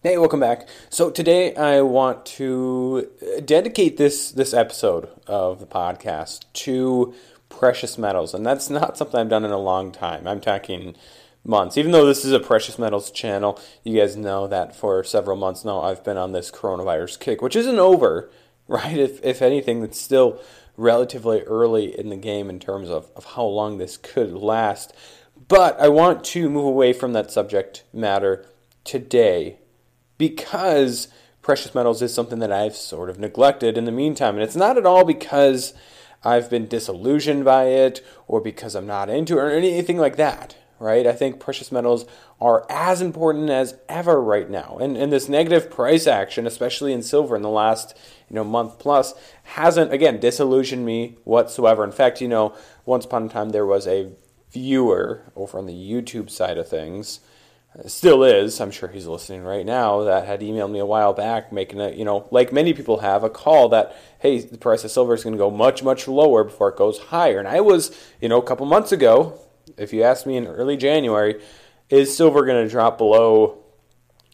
Hey, welcome back. So today I want to uh, dedicate this this episode of the podcast to precious metals, and that's not something I've done in a long time. I'm talking months. Even though this is a precious metals channel, you guys know that for several months now I've been on this coronavirus kick, which isn't over, right? If if anything, it's still relatively early in the game in terms of, of how long this could last. But I want to move away from that subject matter today because precious metals is something that I've sort of neglected in the meantime. And it's not at all because I've been disillusioned by it or because I'm not into it or anything like that, right? I think precious metals are as important as ever right now. And, and this negative price action, especially in silver in the last you know month plus, hasn't again disillusioned me whatsoever. In fact, you know, once upon a time there was a viewer over on the YouTube side of things still is, I'm sure he's listening right now, that had emailed me a while back making a, you know, like many people have, a call that, hey, the price of silver is going to go much, much lower before it goes higher. And I was, you know, a couple months ago, if you asked me in early January, is silver going to drop below,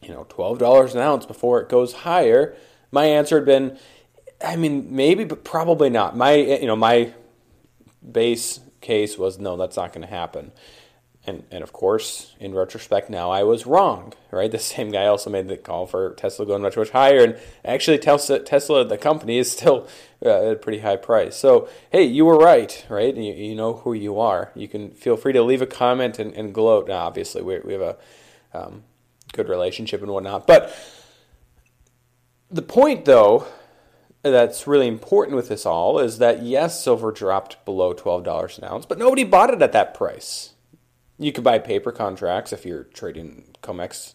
you know, $12 an ounce before it goes higher? My answer had been, I mean, maybe, but probably not. My, you know, my base case was no, that's not going to happen. And, and of course, in retrospect, now I was wrong, right? The same guy also made the call for Tesla going much, much higher. And actually, Tesla, Tesla the company, is still uh, at a pretty high price. So, hey, you were right, right? You, you know who you are. You can feel free to leave a comment and, and gloat. Now, obviously, we, we have a um, good relationship and whatnot. But the point, though, that's really important with this all is that yes, silver dropped below $12 an ounce, but nobody bought it at that price you could buy paper contracts if you're trading COMEX,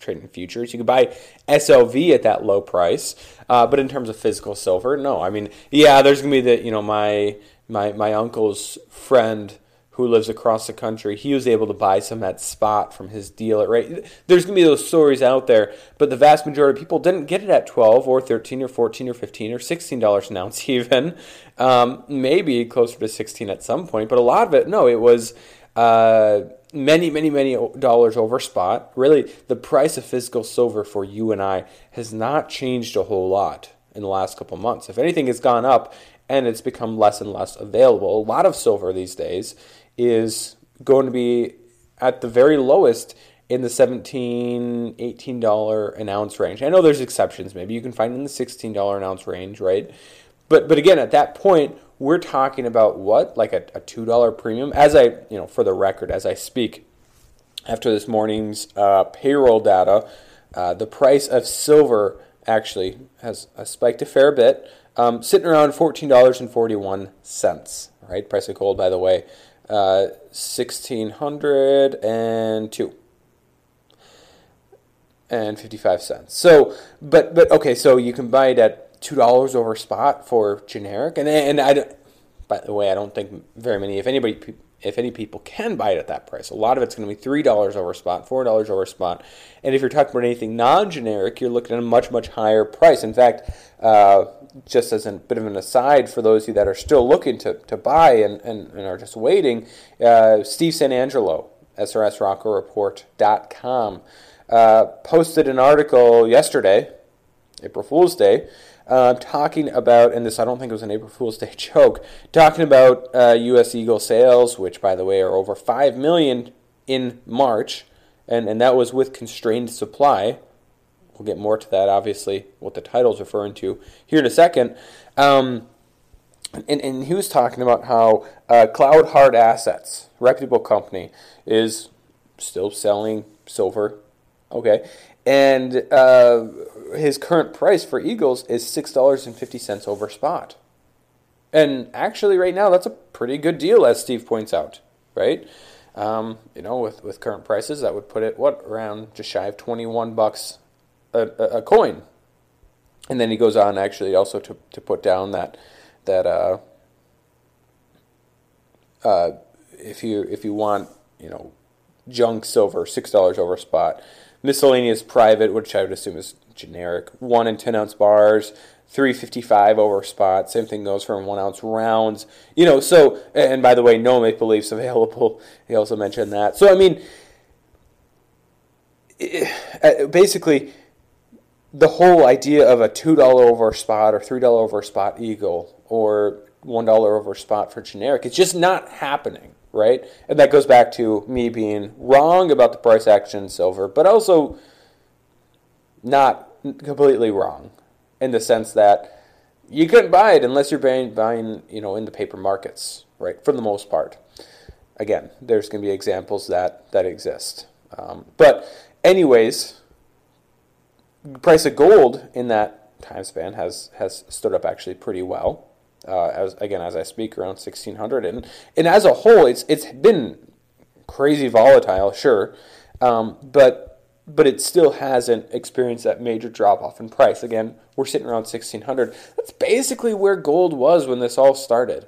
trading futures. You could buy SLV at that low price. Uh, but in terms of physical silver, no. I mean, yeah, there's gonna be the you know my my my uncle's friend who lives across the country. He was able to buy some at spot from his dealer. Right? There's gonna be those stories out there, but the vast majority of people didn't get it at 12 or 13 or 14 or 15 or 16 dollars an ounce even. Um, maybe closer to 16 at some point, but a lot of it, no, it was uh, many, many, many dollars over spot. Really, the price of physical silver for you and I has not changed a whole lot in the last couple months. If anything, it's gone up and it's become less and less available. A lot of silver these days is going to be at the very lowest in the 17 18 dollar an ounce range. I know there's exceptions. Maybe you can find in the 16 dollar an ounce range, right? But but again, at that point, we're talking about what like a, a two dollar premium. As I you know for the record, as I speak, after this morning's uh, payroll data, uh, the price of silver actually has spiked a fair bit, um, sitting around fourteen dollars and forty one cents. Right, price of gold, by the way, uh, sixteen hundred and two and 55 cents. So, but but okay, so you can buy it at two dollars over spot for generic, and and I, by the way, I don't think very many, if anybody, if any people can buy it at that price. A lot of it's going to be three dollars over spot, four dollars over spot, and if you're talking about anything non-generic, you're looking at a much much higher price. In fact, uh, just as a bit of an aside for those of you that are still looking to, to buy and, and, and are just waiting, uh, Steve St. Angelo, SRSroccoReport.com, uh, posted an article yesterday, April Fool's Day, uh, talking about, and this I don't think was an April Fool's Day joke, talking about uh, U.S. Eagle sales, which by the way are over five million in March, and and that was with constrained supply. We'll get more to that, obviously, what the title's referring to here in a second. Um, and, and he was talking about how uh, Cloud Hard Assets, reputable company, is still selling silver. Okay, and uh, his current price for Eagles is six dollars and fifty cents over spot. And actually, right now, that's a pretty good deal, as Steve points out. Right? Um, you know, with, with current prices, that would put it what around just shy of twenty one bucks a, a, a, coin. And then he goes on actually also to, to put down that that uh, uh, if you if you want you know junk silver six dollars over spot, miscellaneous private which I would assume is generic one and ten ounce bars 355 over spot. Same thing goes for one ounce rounds. You know, so, and by the way, no Maple Leafs available. He also mentioned that. So, I mean, uh, basically, the whole idea of a $2 over spot or $3 over spot Eagle or $1 over spot for generic, it's just not happening, right? And that goes back to me being wrong about the price action silver, but also not completely wrong in the sense that you couldn't buy it unless you're buying, buying you know, in the paper markets, right? For the most part. Again, there's going to be examples that that exist, um, but anyways, price of gold in that time span has has stood up actually pretty well. Uh, as again, as I speak, around 1600, and and as a whole, it's it's been crazy volatile, sure, um, but but it still hasn't experienced that major drop off in price. Again, we're sitting around 1600. That's basically where gold was when this all started.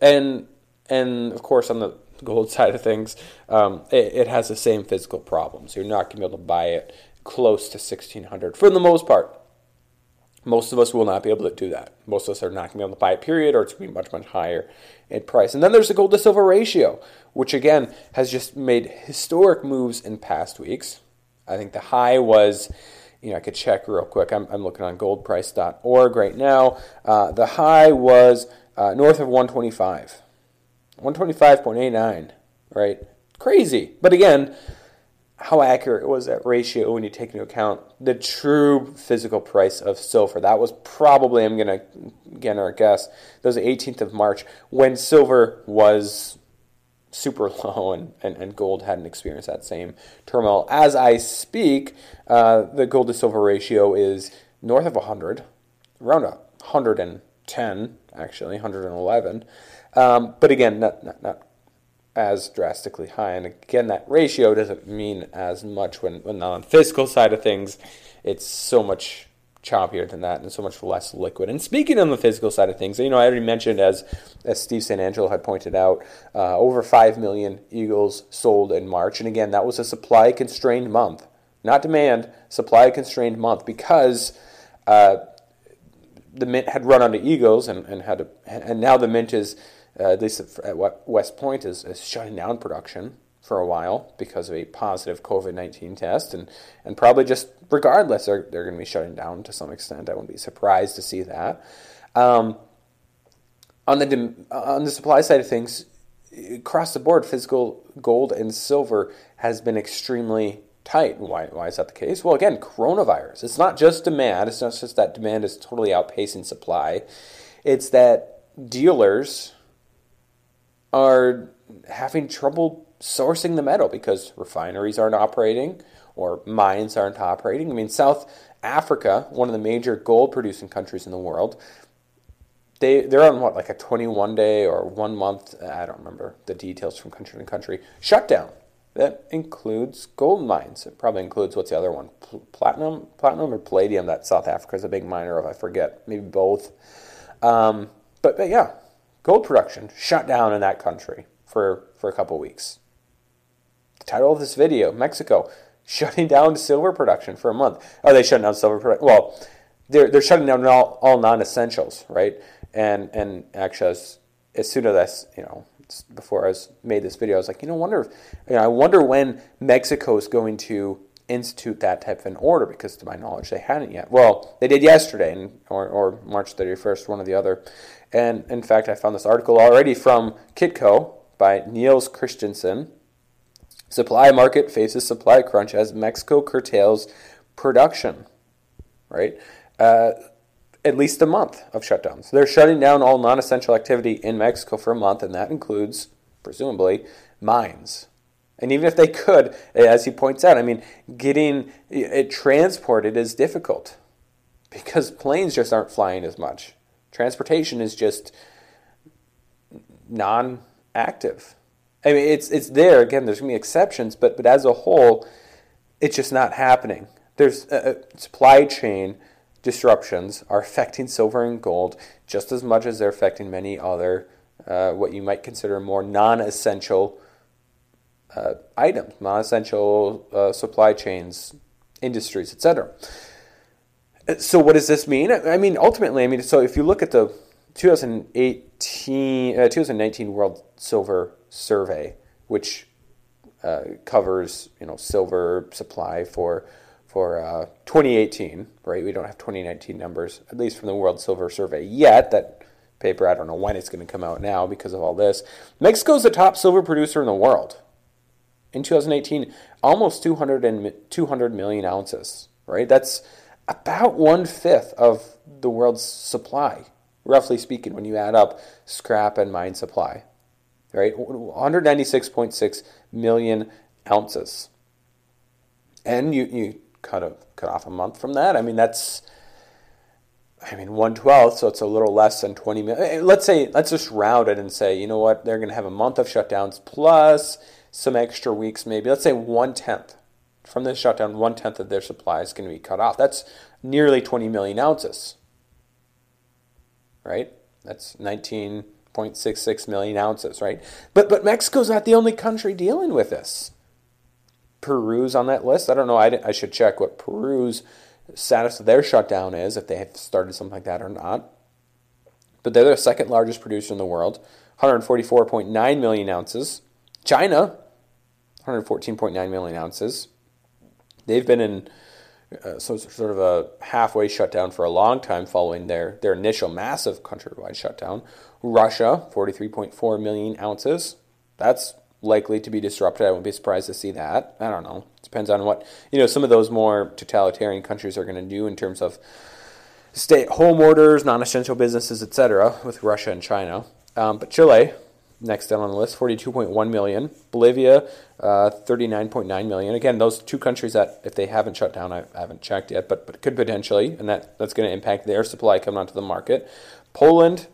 And and of course on the gold side of things, um, it, it, has the same physical problems. You're not going to be able to buy it close to 1600 for the most part. Most of us will not be able to do that. Most of us are not going to be able to buy it, period, or it's going to be much, much higher in price. And then there's the gold to silver ratio, which again has just made historic moves in past weeks. I think the high was, you know, I could check real quick. I'm, I'm looking on goldprice.org right now. Uh, the high was uh, north of 125, 125.89, right? Crazy. But again, how accurate was that ratio when you take into account the true physical price of silver? That was probably, I'm going to, again, our guess, that was the 18th of March when silver was super low and, and, and gold hadn't experienced that same turmoil. As I speak, uh, the gold to silver ratio is north of 100, around 110, actually, 111. Um, but again, not, not, not as drastically high. And again, that ratio doesn't mean as much when, when on the physical side of things, it's so much choppier than that and so much less liquid. And speaking on the physical side of things, you know, I already mentioned as as Steve St. Angelo had pointed out, uh, over five million Eagles sold in March, and again, that was a supply constrained month, not demand, supply constrained month because. Uh, the mint had run onto Eagles and, and had and now the mint is uh, at least at West Point is, is shutting down production for a while because of a positive COVID 19 test. And, and probably just regardless, they're, they're going to be shutting down to some extent. I wouldn't be surprised to see that. Um, on, the, on the supply side of things, across the board, physical gold and silver has been extremely tight. Why, why is that the case? Well, again, coronavirus. It's not just demand, it's not just that demand is totally outpacing supply, it's that dealers are having trouble sourcing the metal because refineries aren't operating or mines aren't operating. I mean, South Africa, one of the major gold producing countries in the world, they they're on what like a 21 day or one month I don't remember the details from country to country shutdown. That includes gold mines. It probably includes what's the other one? Platinum, platinum or palladium that South Africa is a big miner of. I forget, maybe both. Um, but, but yeah, gold production shut down in that country for for a couple weeks The title of this video, Mexico shutting down silver production for a month. Oh, they shutting down silver production? Well, they're, they're shutting down all, all non-essentials, right? And and actually, as, as soon as I, you know, before I was made this video, I was like, you know, wonder, you know, I wonder when Mexico is going to institute that type of an order because, to my knowledge, they hadn't yet. Well, they did yesterday, and, or, or March 31st, one or the other. And in fact, I found this article already from Kitco by Neils Christensen Supply market faces supply crunch as Mexico curtails production, right? Uh, at least a month of shutdowns. They're shutting down all non essential activity in Mexico for a month, and that includes, presumably, mines. And even if they could, as he points out, I mean, getting it transported is difficult because planes just aren't flying as much. Transportation is just non active I mean, it's it's there again. There's gonna be exceptions, but but as a whole, it's just not happening. There's uh, uh supply chain disruptions are affecting silver and gold just as much as they're affecting many other uh, what you might consider more non-essential uh, items, non-essential uh, supply chains, industries, etc. So what does this mean? I mean, ultimately, I mean, so if you look at the 2018, uh, 2019 World Silver Survey, which uh, covers you know silver supply for for uh, 2018, right? We don't have 2019 numbers, at least from the World Silver Survey yet. That paper, I don't know when it's going to come out now because of all this. Mexico's the top silver producer in the world. In 2018, almost 200, and, 200 million ounces, right? That's about one fifth of the world's supply, roughly speaking, when you add up scrap and mine supply, right? 196.6 million ounces. And you, you cut, a, cut off a month from that. I mean, that's, I mean, 112th, so it's a little less than 20 million. Eh, let's say, let's just round it and say, you know what, they're going to have a month of shutdowns plus some extra weeks, maybe. Let's say one tenth from this shutdown, one tenth of their supply is going to be cut off. That's nearly 20 million ounces, right? That's 19.66 million ounces, right? But but Mexico's not the only country dealing with this. Peru's on that list. I don't know. I, I should check what Peru's status of their shutdown is, if they have started something like that or not. But they're the second largest producer in the world, 144.9 million ounces. China, 114.9 million ounces. They've been in uh, so sort of a halfway shutdown for a long time following their, their initial massive countrywide shutdown. Russia, 43.4 million ounces. That's likely to be disrupted. I wouldn't be surprised to see that. I don't know. Depends on what you know. Some of those more totalitarian countries are going to do in terms of stay-at-home orders, non-essential businesses, etc. With Russia and China, um, but Chile next down on the list, 42.1 million. Bolivia, uh, 39.9 million. Again, those two countries that, if they haven't shut down, I, I haven't checked yet, but, but could potentially, and that, that's going to impact their supply coming onto the market. Poland,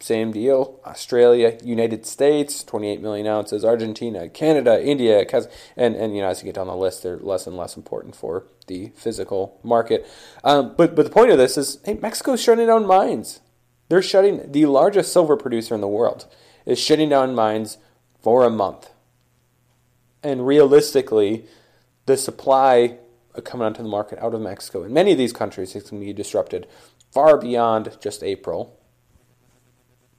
same deal. Australia, United States, 28 million ounces. Argentina, Canada, India, and, and you know, as you get down the list, they're less and less important for the physical market. Um, but, but the point of this is, hey, Mexico's shutting down mines. They're shutting the largest silver producer in the world is shutting down mines for a month. And realistically, the supply coming onto the market out of Mexico in many of these countries is going to be disrupted far beyond just April.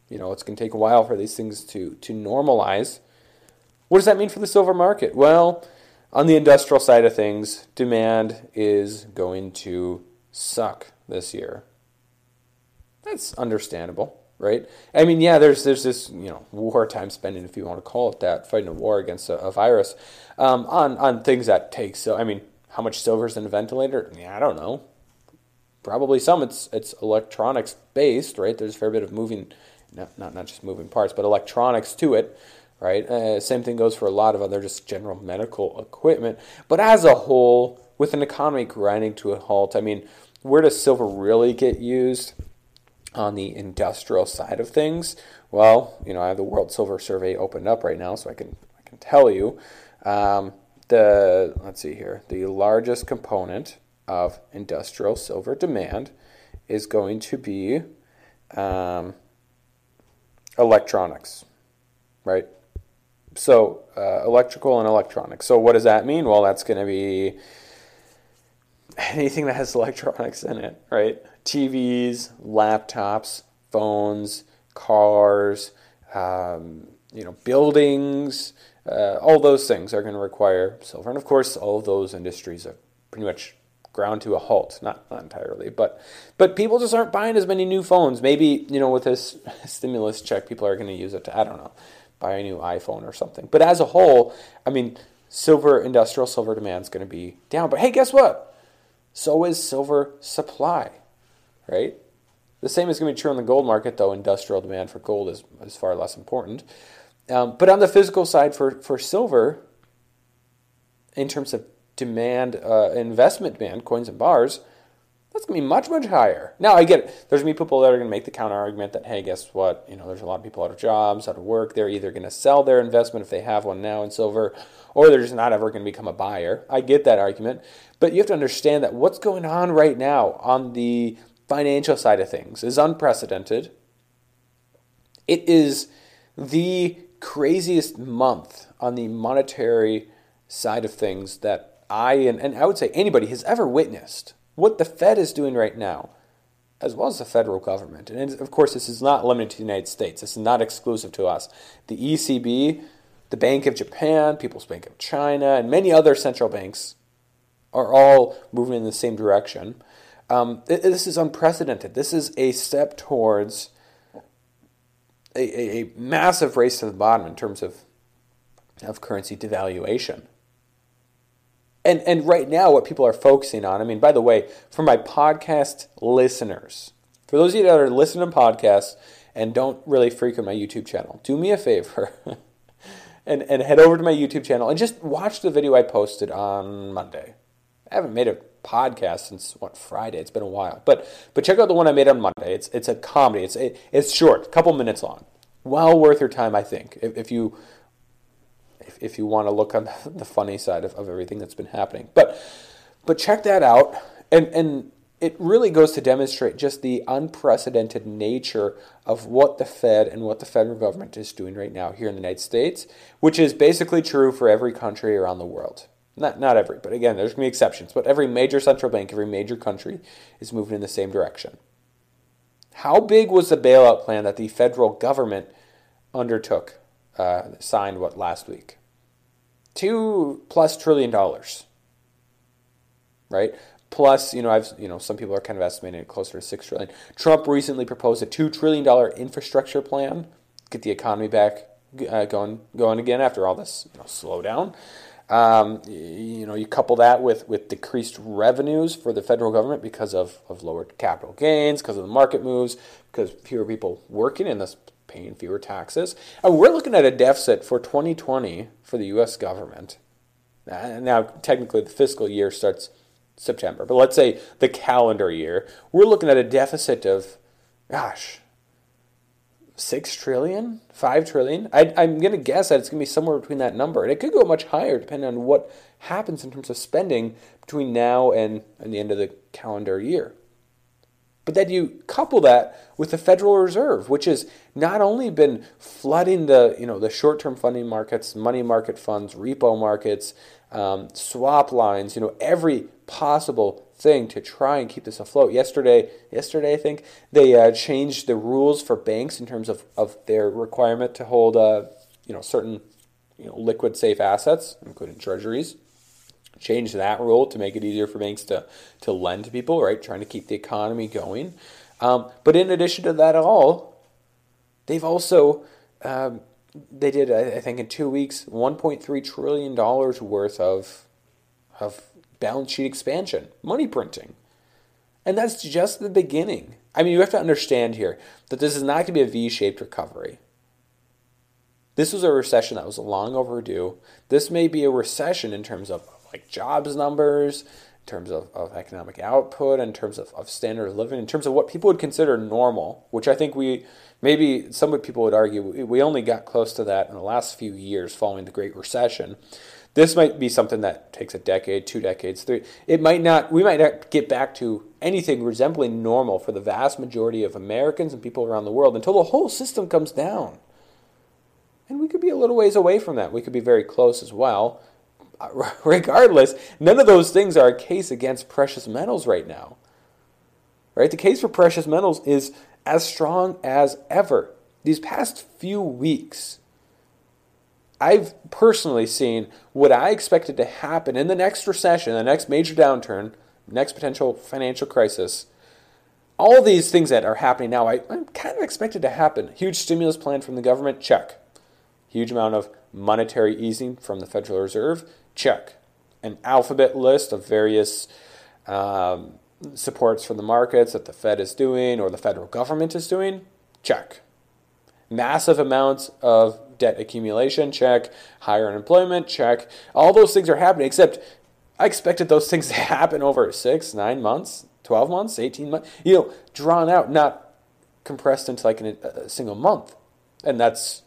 You know, it's going to take a while for these things to, to normalize. What does that mean for the silver market? Well, on the industrial side of things, demand is going to suck this year. That's understandable right? I mean, yeah, there's there's this you know wartime spending, if you want to call it that, fighting a war against a, a virus, um, on on things that take. So I mean, how much silver's in a ventilator? Yeah, I don't know. Probably some. It's it's electronics based, right? There's a fair bit of moving, not not, not just moving parts, but electronics to it. Right. Uh, same thing goes for a lot of other just general medical equipment. But as a whole, with an economy grinding to a halt, I mean, where does silver really get used? On the industrial side of things, well, you know, I have the World Silver Survey opened up right now, so I can I can tell you um, the let's see here the largest component of industrial silver demand is going to be um, electronics, right? So uh, electrical and electronics. So what does that mean? Well, that's going to be anything that has electronics in it, right? TVs, laptops, phones, cars, um, you know, buildings, uh, all those things are going to require silver. And of course, all of those industries are pretty much ground to a halt. Not, not entirely, but but people just aren't buying as many new phones. Maybe you know, with this stimulus check, people are going to use it to I don't know, buy a new iPhone or something. But as a whole, I mean, silver industrial silver demand is going to be down. But hey, guess what? So is silver supply right? The same is going to be true in the gold market, though industrial demand for gold is, is far less important. Um, but on the physical side for, for silver, in terms of demand, uh, investment demand, coins and bars, That's going to be much, much higher. Now, I get it. There's going to be people that are going to make the counter argument that, hey, guess what? You know, there's a lot of people out of jobs, out of work. They're either going to sell their investment if they have one now in silver, or they're just not ever going to become a buyer. I get that argument. But you have to understand that what's going on right now on the financial side of things is unprecedented. It is the craziest month on the monetary side of things that I and, and I would say anybody has ever witnessed what the Fed is doing right now, as well as the federal government. And of course, this is not limited to the United States, this is not exclusive to us. The ECB, the Bank of Japan, People's Bank of China, and many other central banks are all moving in the same direction. Um, this is unprecedented. This is a step towards a, a, a massive race to the bottom in terms of, of currency devaluation. And and right now, what people are focusing on. I mean, by the way, for my podcast listeners, for those of you that are listening to podcasts and don't really frequent my YouTube channel, do me a favor. and, and head over to my YouTube channel and just watch the video I posted on Monday. I haven't made a podcast since what Friday. It's been a while, but but check out the one I made on Monday. It's it's a comedy. It's it, it's short, a couple minutes long. Well worth your time, I think. If, if you if, if you want to look on the funny side of, of everything that's been happening. But but check that out, and and it really goes to demonstrate just the unprecedented nature of what the Fed and what the federal government is doing right now here in the United States, which is basically true for every country around the world. Not not every, but again, there's going to be exceptions. But every major central bank, every major country is moving in the same direction. How big was the bailout plan that the federal government undertook uh, signed what last week? Two plus trillion dollars, right? Plus, you know, I've you know some people are kind of estimating it closer to six trillion. Trump recently proposed a two trillion dollar infrastructure plan, to get the economy back uh, going going again after all this you know, slowdown. Um, you know, you couple that with, with decreased revenues for the federal government because of, of lowered capital gains, because of the market moves, because fewer people working in this paying fewer taxes. And we're looking at a deficit for 2020 for the U.S. government. Now, technically, the fiscal year starts September, but let's say the calendar year, we're looking at a deficit of, gosh, six trillion, five trillion. I, I'm going to guess that it's going to be somewhere between that number, and it could go much higher depending on what happens in terms of spending between now and, and the end of the calendar year. But then you couple that with the Federal Reserve, which has not only been flooding the you know the short-term funding markets, money market funds, repo markets, um, swap lines, you know every possible thing to try and keep this afloat. Yesterday, yesterday I think they uh, changed the rules for banks in terms of, of their requirement to hold uh, you know certain you know liquid safe assets, including treasuries change that rule to make it easier for banks to, to lend to people, right? Trying to keep the economy going. Um, but in addition to that all, they've also, um, they did, I think in two weeks, $1.3 trillion worth of, of balance sheet expansion, money printing. And that's just the beginning. I mean, you have to understand here that this is not going to be a V shaped recovery. This was a recession that was long overdue. This may be a recession in terms of like jobs numbers, in terms of, of economic output, in terms of, of standard of living, in terms of what people would consider normal, which I think we maybe some people would argue we only got close to that in the last few years following the Great Recession. This might be something that takes a decade, two decades, three. It might not. We might not get back to anything resembling normal for the vast majority of Americans and people around the world until the whole system comes down. And we could be a little ways away from that. We could be very close as well. regardless, none of those things are a case against precious metals right now. Right? The case for precious metals is as strong as ever. These past few weeks, I've personally seen what I expected to happen in the next recession, the next major downturn, next potential financial crisis. All these things that are happening now, I, I kind of expected to happen. Huge stimulus plan from the government, check. Huge amount of monetary easing from the Federal Reserve, Check. An alphabet list of various um, supports for the markets that the Fed is doing or the federal government is doing? Check. Massive amounts of debt accumulation? Check. Higher unemployment? Check. All those things are happening, except I expected those things to happen over six, nine months, 12 months, 18 months, you know, drawn out, not compressed into like an, a single month. And that's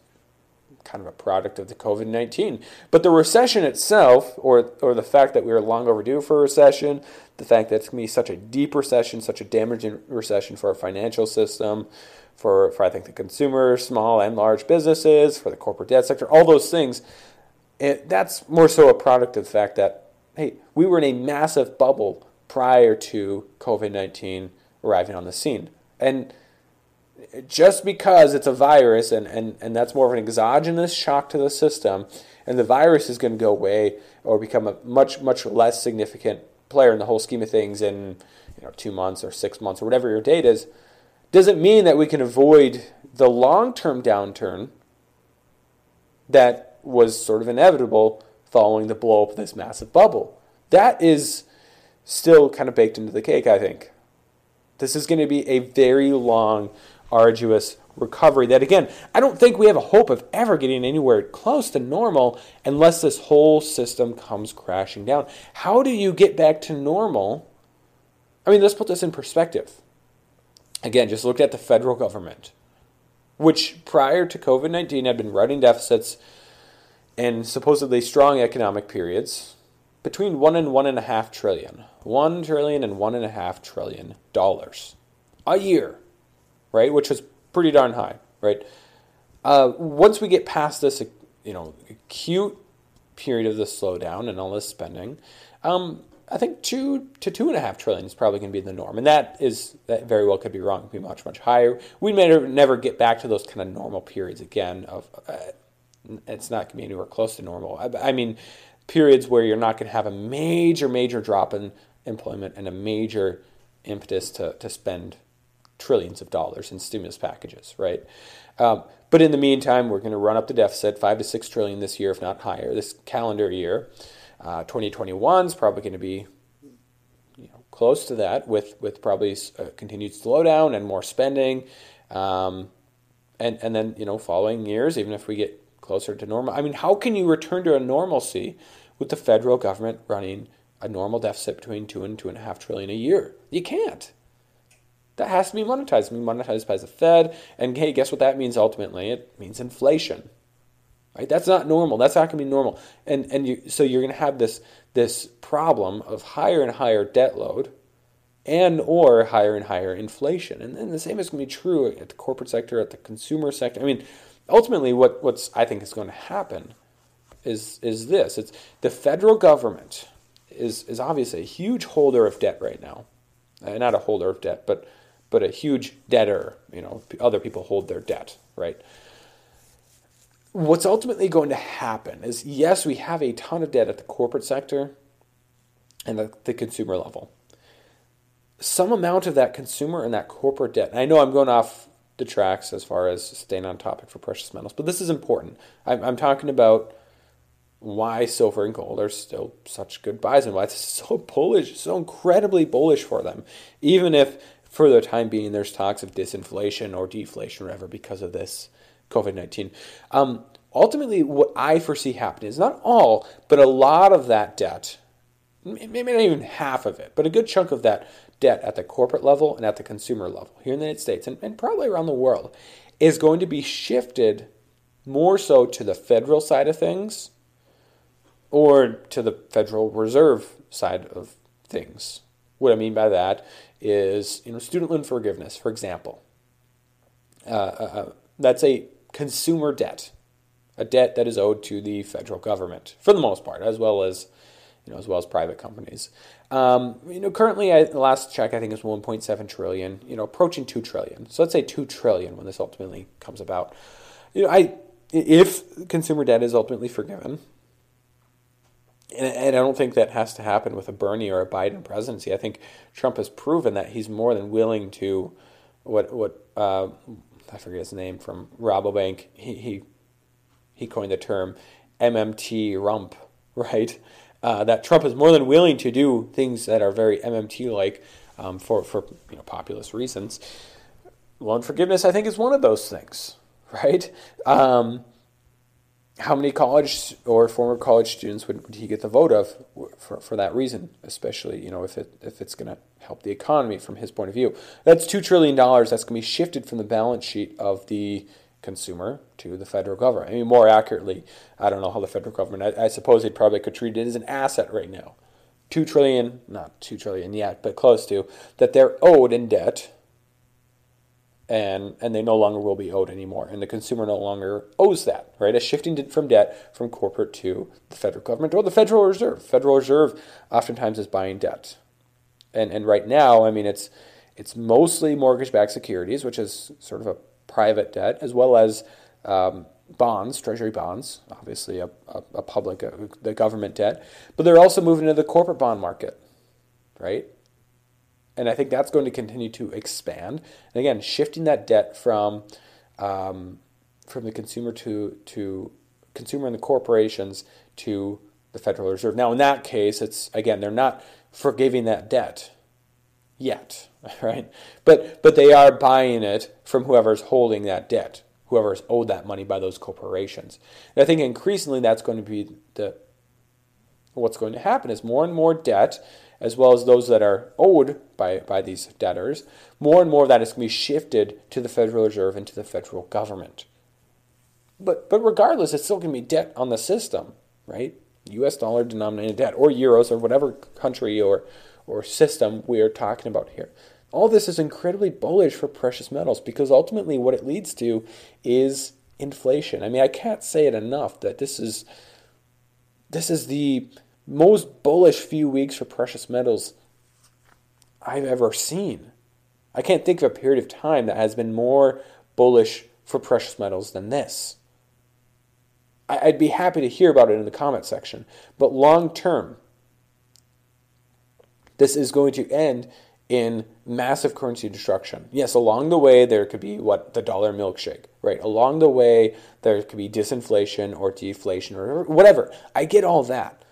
kind of a product of the COVID 19. But the recession itself, or, or the fact that we are long overdue for a recession, the fact that it's going to be such a deep recession, such a damaging recession for our financial system, for, for I think the consumer, small and large businesses, for the corporate debt sector, all those things, it, that's more so a product of the fact that, hey, we were in a massive bubble prior to COVID 19 arriving on the scene. And just because it's a virus and, and, and that's more of an exogenous shock to the system, and the virus is going to go away or become a much, much less significant player in the whole scheme of things in you know, two months or six months or whatever your date is, doesn't mean that we can avoid the long term downturn that was sort of inevitable following the blow up of this massive bubble. That is still kind of baked into the cake, I think. This is going to be a very long arduous recovery that again i don't think we have a hope of ever getting anywhere close to normal unless this whole system comes crashing down how do you get back to normal i mean let's put this in perspective again just looked at the federal government which prior to covid-19 had been running deficits in supposedly strong economic periods between one and one and a half trillion one trillion and one and a half trillion dollars a year right? Which was pretty darn high, right? Uh, once we get past this, you know, acute period of the slowdown and all this spending, um, I think two to two and a half trillion is probably going to be the norm, and that is that very well could be wrong. Could be much much higher. We may never get back to those kind of normal periods again. Of uh, it's not going to be anywhere close to normal. I, I mean, periods where you're not going to have a major major drop in employment and a major impetus to to spend trillions of dollars in stimulus packages, right? Um, but in the meantime, we're going to run up the deficit five to six trillion this year, if not higher, this calendar year. Uh, 2021 is probably going to be you know, close to that, with with probably continued slowdown and more spending, um, and and then you know following years, even if we get closer to normal. I mean, how can you return to a normalcy with the federal government running a normal deficit between two and two and a half trillion a year? You can't that has to be monetized. Be monetized by the Fed. And hey, guess what that means ultimately? It means inflation. Right? That's not normal. That's not going to be normal. And and you, so you're going to have this this problem of higher and higher debt load and or higher and higher inflation. And then the same is going to be true at the corporate sector, at the consumer sector. I mean, ultimately what what's I think is going to happen is is this. It's the federal government is is obviously a huge holder of debt right now. Uh, not a holder of debt, but but a huge debtor. You know, other people hold their debt, right? What's ultimately going to happen is yes, we have a ton of debt at the corporate sector and the, the consumer level. Some amount of that consumer and that corporate debt, and I know I'm going off the tracks as far as staying on topic for precious metals, but this is important. I'm, I'm talking about why silver and gold are still such good buys and why it's so bullish, so incredibly bullish for them, even if for the time being, there's talks of disinflation or deflation, or whatever, because of this COVID 19. Um, ultimately, what I foresee happening is not all, but a lot of that debt, maybe not even half of it, but a good chunk of that debt at the corporate level and at the consumer level here in the United States and, and probably around the world is going to be shifted more so to the federal side of things or to the Federal Reserve side of things. What I mean by that is, you know, student loan forgiveness, for example. Uh, uh, uh, that's a consumer debt, a debt that is owed to the federal government for the most part, as well as, you know, as well as private companies. Um, you know, currently, I, the last check I think is 1.7 trillion. You know, approaching 2 trillion. So let's say 2 trillion when this ultimately comes about. You know, I if consumer debt is ultimately forgiven, and, and I don't think that has to happen with a Bernie or a Biden presidency. I think Trump has proven that he's more than willing to, what what uh, I forget his name from Rabobank. He he he coined the term MMTrump, right? Uh, that Trump is more than willing to do things that are very MMT like um, for for you know populist reasons. Loan forgiveness, I think, is one of those things, right? Um, how many college or former college students would, would he get the vote of for, for that reason, especially you know if it if it's going to help the economy from his point of view. That's two trillion dollars that's going to be shifted from the balance sheet of the consumer to the federal government. I mean, more accurately, I don't know how the federal government. I, I suppose they probably could treat it as an asset right now. Two trillion, not two trillion yet, but close to that they're owed in debt and and they no longer will be owed anymore, and the consumer no longer owes that. Right, a shifting from debt from corporate to the federal government or the Federal Reserve. Federal Reserve oftentimes is buying debt, and and right now, I mean, it's it's mostly mortgage-backed securities, which is sort of a private debt, as well as um, bonds, treasury bonds, obviously a, a, a public, a, uh, the government debt, but they're also moving to the corporate bond market, right? And I think that's going to continue to expand. And again, shifting that debt from um, from the consumer to to consumer and the corporations to the Federal Reserve. Now, in that case, it's again they're not forgiving that debt yet, right? But but they are buying it from whoever's holding that debt, whoever's owed that money by those corporations. And I think increasingly that's going to be the what's going to happen is more and more debt as well as those that are owed by, by these debtors, more and more of that is going to be shifted to the Federal Reserve and to the federal government. But, but regardless, it's still going to be debt on the system, right? US dollar denominated debt, or euros, or whatever country or, or system we are talking about here. All this is incredibly bullish for precious metals because ultimately what it leads to is inflation. I mean, I can't say it enough that this is this is the most bullish few weeks for precious metals I've ever seen. I can't think of a period of time that has been more bullish for precious metals than this. I'd be happy to hear about it in the comment section. But long term, this is going to end in massive currency destruction. Yes, along the way, there could be what the dollar milkshake, right? Along the way, there could be disinflation or deflation or whatever. I get all that.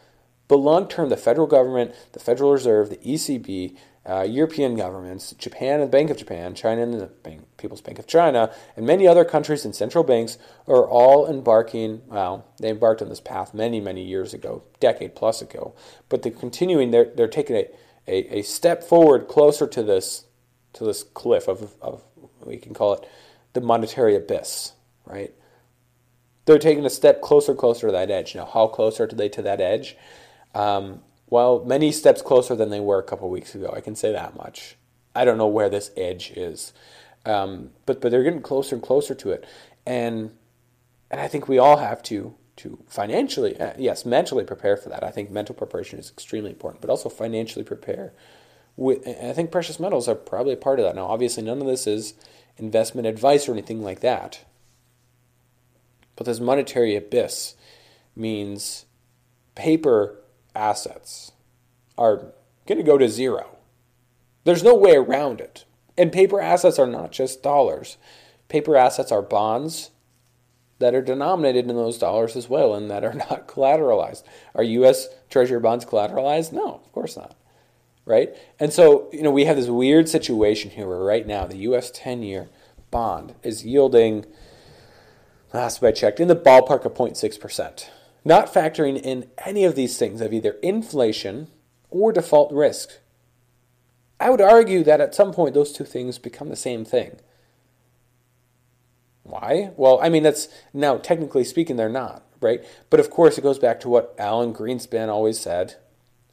But long term, the federal government, the Federal Reserve, the ECB, uh, European governments, Japan and the Bank of Japan, China and the Bank, People's Bank of China, and many other countries and central banks are all embarking. Well, they embarked on this path many, many years ago, decade plus ago. But they're continuing. They're they're taking a, a, a step forward closer to this to this cliff of of we can call it the monetary abyss, right? They're taking a step closer, closer to that edge. Now, how close are they to that edge? Um, well, many steps closer than they were a couple weeks ago. I can say that much. I don't know where this edge is, um, but but they're getting closer and closer to it, and and I think we all have to to financially, uh, yes, mentally prepare for that. I think mental preparation is extremely important, but also financially prepare. With, I think precious metals are probably a part of that. Now, obviously, none of this is investment advice or anything like that. But this monetary abyss means paper assets are going to go to zero. There's no way around it. And paper assets are not just dollars. Paper assets are bonds that are denominated in those dollars as well and that are not collateralized. Are US Treasury bonds collateralized? No, of course not. Right? And so, you know, we have this weird situation here where right now the US 10 year bond is yielding, last I checked, in the ballpark of 0.6% not factoring in any of these things of either inflation or default risk. I would argue that at some point those two things become the same thing. Why? Well, I mean, that's now technically speaking, they're not, right? But of course, it goes back to what Alan Greenspan always said,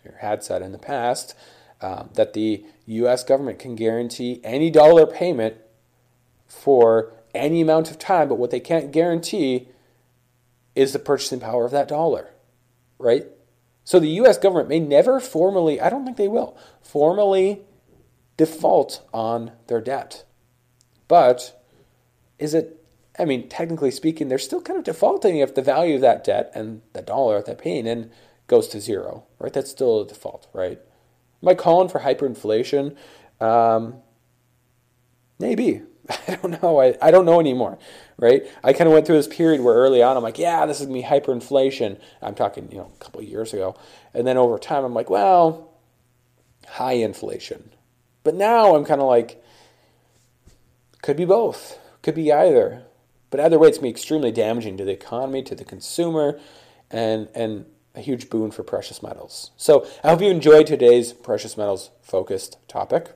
or had said in the past, uh, that the U.S. government can guarantee any dollar payment for any amount of time, but what they can't guarantee is the purchasing power of that dollar, right? So the US government may never formally, I don't think they will, formally default on their debt. But is it, I mean, technically speaking, they're still kind of defaulting if the value of that debt and the dollar that they're paying in goes to zero, right? That's still a default, right? Am I calling for hyperinflation? Um, maybe. I don't know. I, I don't know anymore, right? I kind of went through this period where early on I'm like, yeah, this is to be hyperinflation. I'm talking, you know, a couple years ago. And then over time I'm like, well, high inflation. But now I'm kind of like, could be both. Could be either. But either way, it's to be extremely damaging to the economy, to the consumer, and, and a huge boon for precious metals. So I hope you enjoyed today's precious metals focused topic.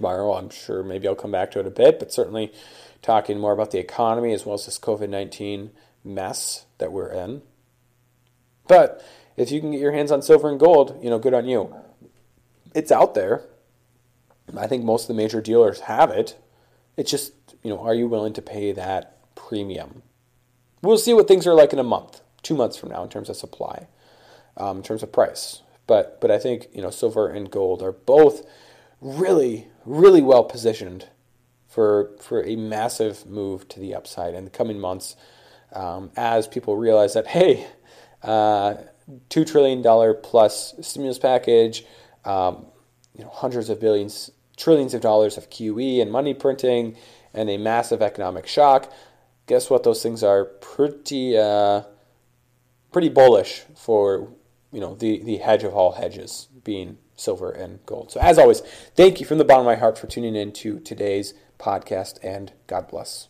Tomorrow, I'm sure maybe I'll come back to it a bit, but certainly talking more about the economy as well as this COVID 19 mess that we're in. But if you can get your hands on silver and gold, you know, good on you. It's out there. I think most of the major dealers have it. It's just, you know, are you willing to pay that premium? We'll see what things are like in a month, two months from now in terms of supply, um, in terms of price. But but I think you know silver and gold are both really really well positioned for for a massive move to the upside in the coming months um, as people realize that hey, uh, two trillion dollar plus stimulus package, um, you know hundreds of billions trillions of dollars of QE and money printing and a massive economic shock, guess what? Those things are pretty uh, pretty bullish for you know the the hedge of all hedges being silver and gold. So as always, thank you from the bottom of my heart for tuning in to today's podcast and God bless.